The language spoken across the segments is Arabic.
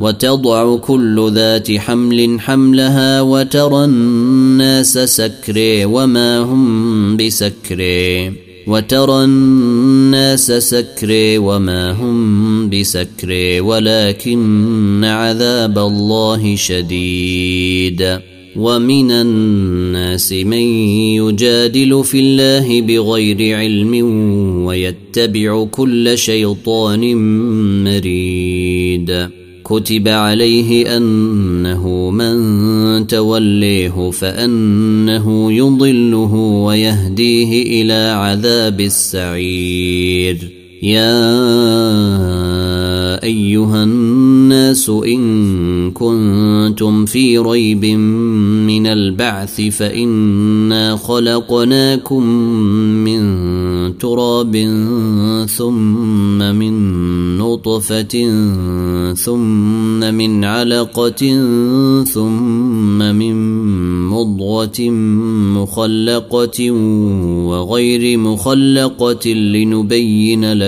وتضع كل ذات حمل حملها وترى الناس سكري وما هم بسكري. وترى الناس سكري وما هم بسكري. ولكن عذاب الله شديد. ومن الناس من يجادل في الله بغير علم ويتبع كل شيطان مريد. كتب عليه أنه من توليه فأنه يضله ويهديه إلى عذاب السعير. يا أيها الناس إن كنتم في ريب من البعث فإنا خلقناكم من تراب ثم من نطفة ثم من علقة ثم من مضغة مخلقة وغير مخلقة لنبين لكم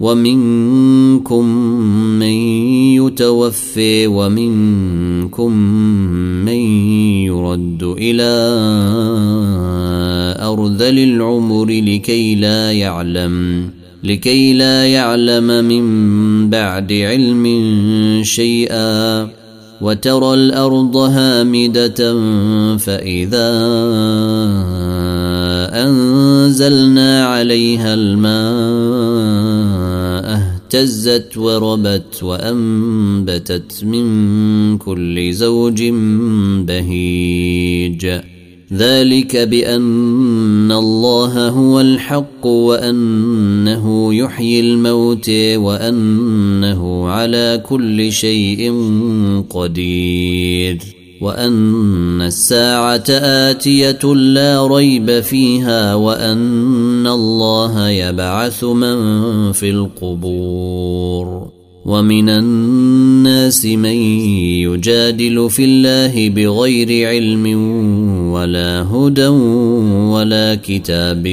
ومنكم من يتوفي ومنكم من يرد إلى أرذل العمر لكي لا يعلم لكي لا يعلم من بعد علم شيئا. وترى الأرض هامدة فإذا انزلنا عليها الماء اهتزت وربت وأنبتت من كل زوج بهيج. ذلك بأن الله هو الحق وأنه يحيي الموت وأنه على كل شيء قدير. وأن الساعة آتية لا ريب فيها وأن الله يبعث من في القبور ومن الناس من يجادل في الله بغير علم ولا هدى ولا كتاب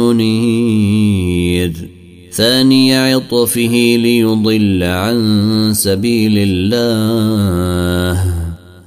منير. ثاني عطفه ليضل عن سبيل الله.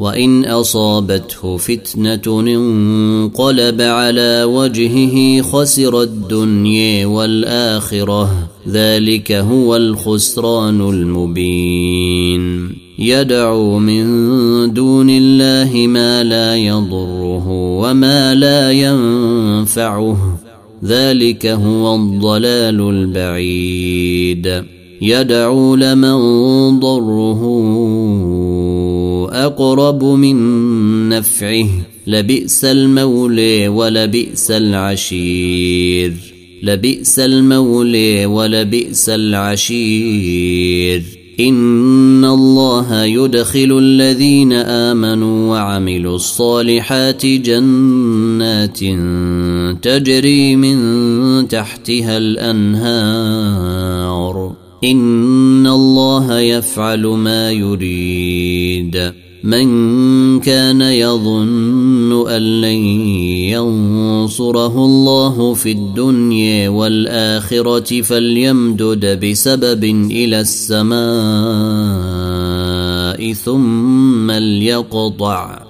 وإن أصابته فتنة انقلب على وجهه خسر الدنيا والآخرة. ذلك هو الخسران المبين. يدعو من دون الله ما لا يضره وما لا ينفعه. ذلك هو الضلال البعيد. يدعو لمن ضره أقرب من نفعه لبئس المولى ولبئس العشير. لبئس المولى ولبئس العشير. إن الله يدخل الذين آمنوا وعملوا الصالحات جنات تجري من تحتها الأنهار. إن الله يفعل ما يريد. من كان يظن أن لن ينصره الله في الدنيا والآخرة فليمدد بسبب إلى السماء ثم ليقطع.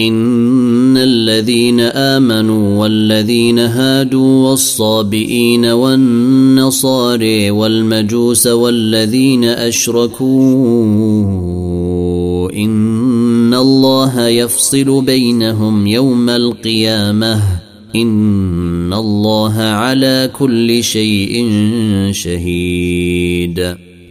ان الذين امنوا والذين هادوا والصابئين والنصاري والمجوس والذين اشركوا ان الله يفصل بينهم يوم القيامه ان الله على كل شيء شهيد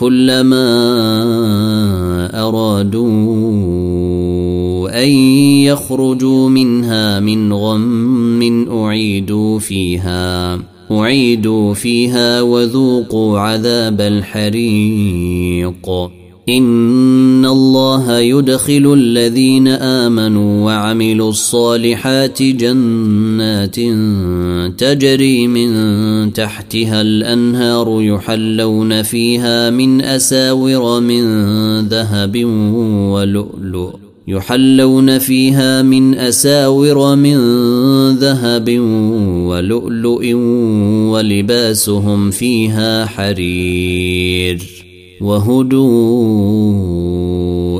كلما أرادوا أن يخرجوا منها من غم أعيدوا فيها أعيدوا فيها وذوقوا عذاب الحريق. ان الله يدخل الذين امنوا وعملوا الصالحات جنات تجري من تحتها الانهار يحلون فيها من اساور من ذهب ولؤلؤ يحلون فيها من اساور من ذهب ولؤلؤ ولباسهم فيها حرير وهدوا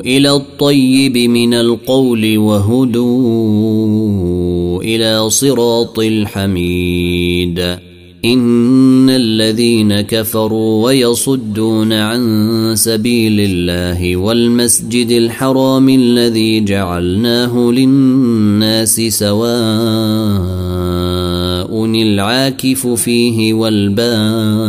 إلى الطيب من القول وهدوا إلى صراط الحميد. إن الذين كفروا ويصدون عن سبيل الله والمسجد الحرام الذي جعلناه للناس سواء العاكف فيه والباد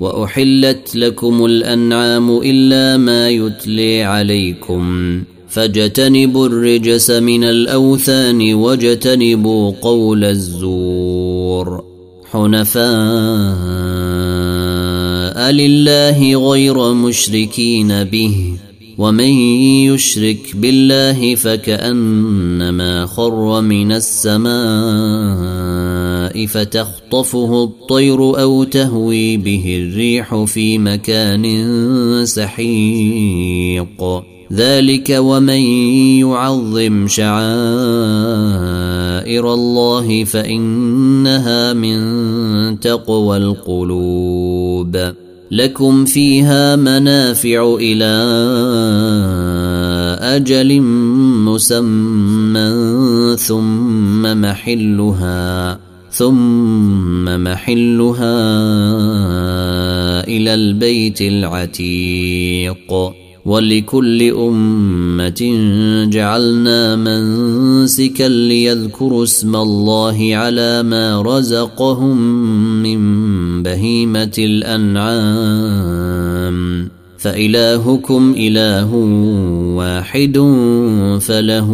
وأحلت لكم الأنعام إلا ما يتلي عليكم فاجتنبوا الرجس من الأوثان واجتنبوا قول الزور حنفاء لله غير مشركين به ومن يشرك بالله فكأنما خر من السماء فتخطفه الطير أو تهوي به الريح في مكان سحيق. ذلك ومن يعظم شعائر الله فإنها من تقوى القلوب. لكم فيها منافع إلى أجل مسمى ثم محلها. ثم محلها إلى البيت العتيق. ولكل أمة جعلنا منسكا ليذكروا اسم الله على ما رزقهم من بهيمة الأنعام. فإلهكم إله واحد فله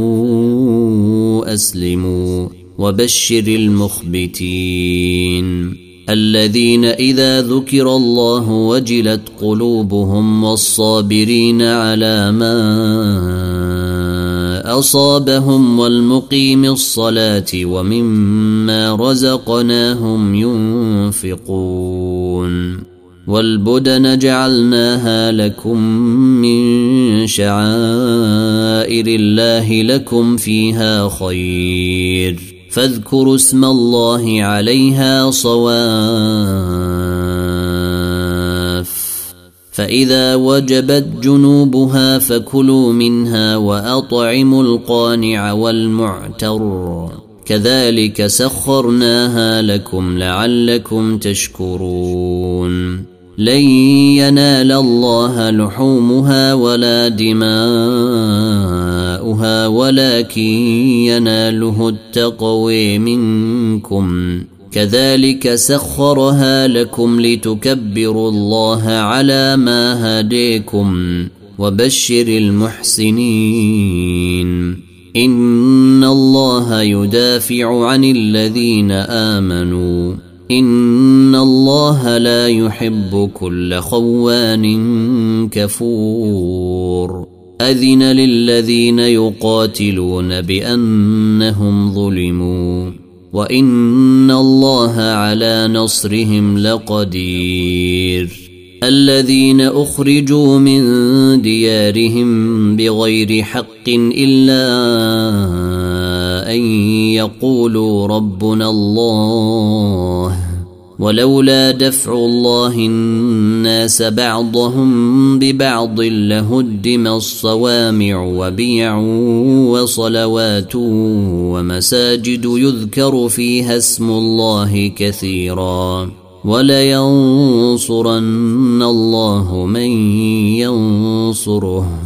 أسلموا. وبشر المخبتين الذين إذا ذكر الله وجلت قلوبهم والصابرين على ما أصابهم والمقيم الصلاة ومما رزقناهم ينفقون والبدن جعلناها لكم من شعائر الله لكم فيها خير فاذكروا اسم الله عليها صواف. فإذا وجبت جنوبها فكلوا منها وأطعموا القانع والمعتر. كذلك سخرناها لكم لعلكم تشكرون. لن ينال الله لحومها ولا دماؤها ولكن يناله التقوي منكم. كذلك سخرها لكم لتكبروا الله على ما هديكم وبشر المحسنين. إن الله يدافع عن الذين آمنوا. إن الله لا يحب كل خوان كفور. أذن للذين يقاتلون بأنهم ظلموا. وإن الله على نصرهم لقدير. الذين أخرجوا من ديارهم بغير حق إلا أن يقولوا ربنا الله ولولا دفع الله الناس بعضهم ببعض لهدم الصوامع وبيع وصلوات ومساجد يذكر فيها اسم الله كثيرا ولينصرن الله من ينصره.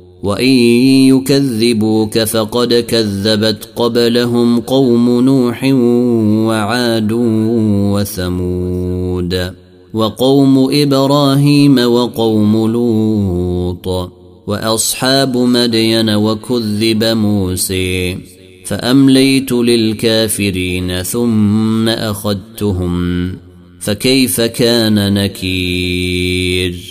وان يكذبوك فقد كذبت قبلهم قوم نوح وعاد وثمود وقوم إبراهيم وقوم لوط واصحاب مدين وكذب موسى فامليت للكافرين ثم اخذتهم فكيف كان نكير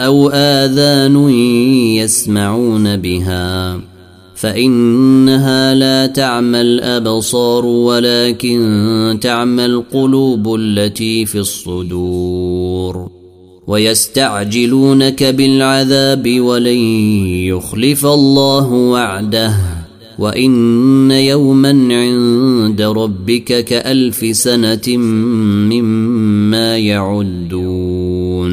أو آذان يسمعون بها فإنها لا تعمى الابصار ولكن تعمى القلوب التي في الصدور ويستعجلونك بالعذاب ولن يخلف الله وعده وإن يوما عند ربك كألف سنة مما يعدون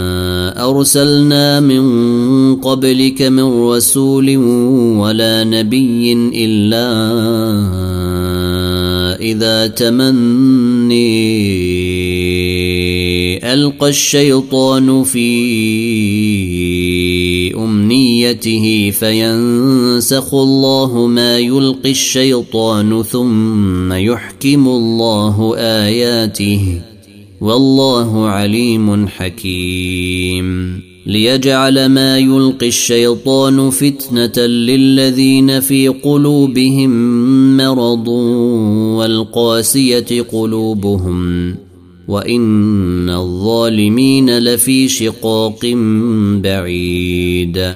أرسلنا من قبلك من رسول ولا نبي إلا إذا تمني ألقى الشيطان في أمنيته فينسخ الله ما يلقي الشيطان ثم يحكم الله آياته والله عليم حكيم. ليجعل ما يلقي الشيطان فتنة للذين في قلوبهم مرض والقاسية قلوبهم. وإن الظالمين لفي شقاق بعيد.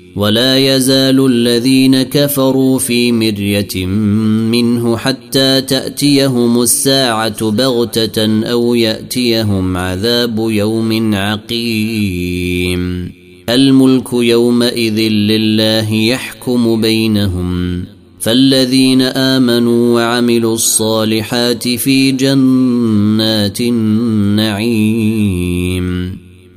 ولا يزال الذين كفروا في مرية منه حتى تأتيهم الساعة بغتة أو يأتيهم عذاب يوم عقيم. الملك يومئذ لله يحكم بينهم. فالذين آمنوا وعملوا الصالحات في جنات النعيم.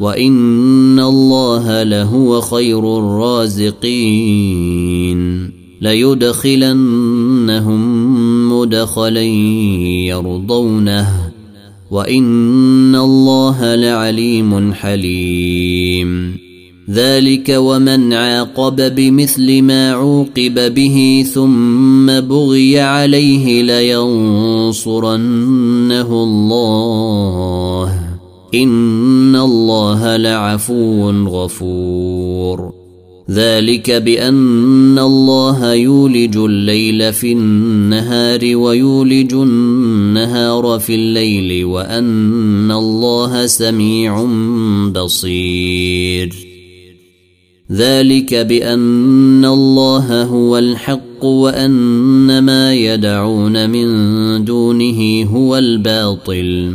وان الله لهو خير الرازقين ليدخلنهم مدخلا يرضونه وان الله لعليم حليم ذلك ومن عاقب بمثل ما عوقب به ثم بغي عليه لينصرنه الله إن الله لعفو غفور. ذلك بأن الله يولج الليل في النهار ويولج النهار في الليل وأن الله سميع بصير. ذلك بأن الله هو الحق وأن ما يدعون من دونه هو الباطل.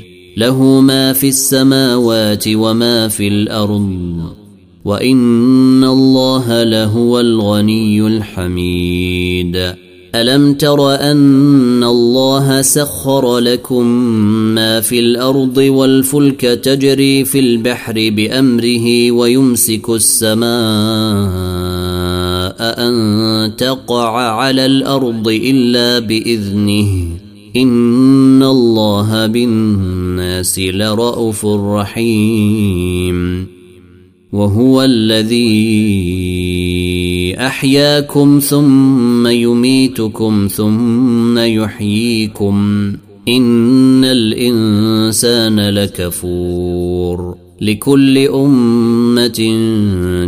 له ما في السماوات وما في الأرض وإن الله لهو الغني الحميد. ألم تر أن الله سخر لكم ما في الأرض والفلك تجري في البحر بأمره ويمسك السماء أن تقع على الأرض إلا بإذنه. إن الله بالناس لرءوف رحيم وهو الذي أحياكم ثم يميتكم ثم يحييكم إن الإنسان لكفور لكل أمة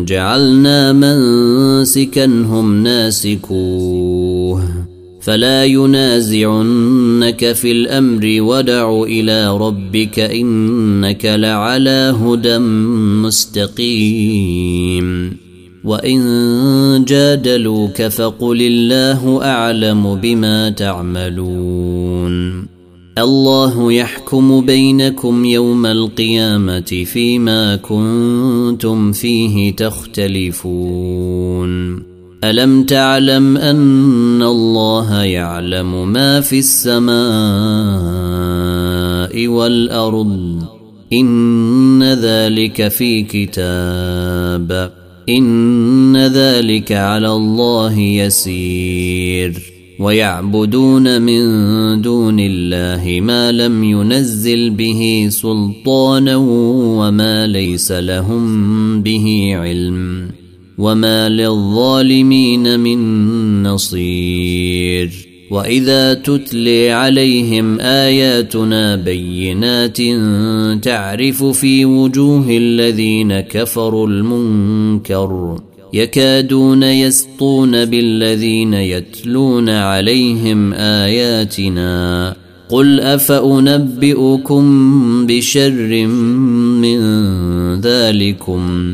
جعلنا منسكا هم ناسكوه فلا ينازعنك في الأمر ودع إلى ربك إنك لعلى هدى مستقيم. وإن جادلوك فقل الله أعلم بما تعملون. الله يحكم بينكم يوم القيامة فيما كنتم فيه تختلفون. ألم تعلم أن الله يعلم ما في السماء والأرض؟ إن ذلك في كتاب. إن ذلك على الله يسير. ويعبدون من دون الله ما لم ينزل به سلطانا وما ليس لهم به علم. وما للظالمين من نصير واذا تتلي عليهم اياتنا بينات تعرف في وجوه الذين كفروا المنكر يكادون يسطون بالذين يتلون عليهم اياتنا قل افانبئكم بشر من ذلكم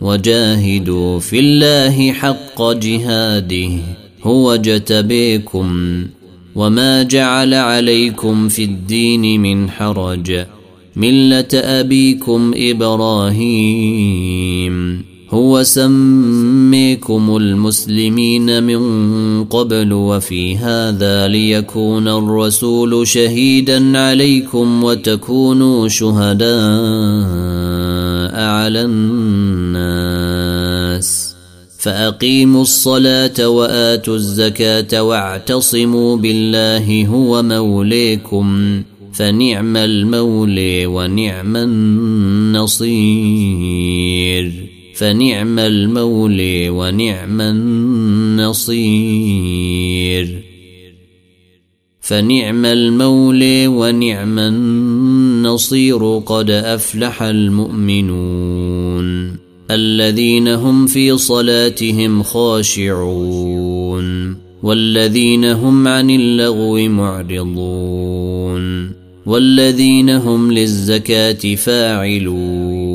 وجاهدوا في الله حق جهاده هو اجتبيكم وما جعل عليكم في الدين من حرج ملة أبيكم إبراهيم. هو سميكم المسلمين من قبل وفي هذا ليكون الرسول شهيدا عليكم وتكونوا شهداء. على الناس. فأقيموا الصلاة وآتوا الزكاة واعتصموا بالله هو موليكم فنعم المولي ونعم النصير. فنعم المولي ونعم النصير. فنعم المولي ونعم النصير قد أفلح المؤمنون الذين هم في صلاتهم خاشعون والذين هم عن اللغو معرضون والذين هم للزكاة فاعلون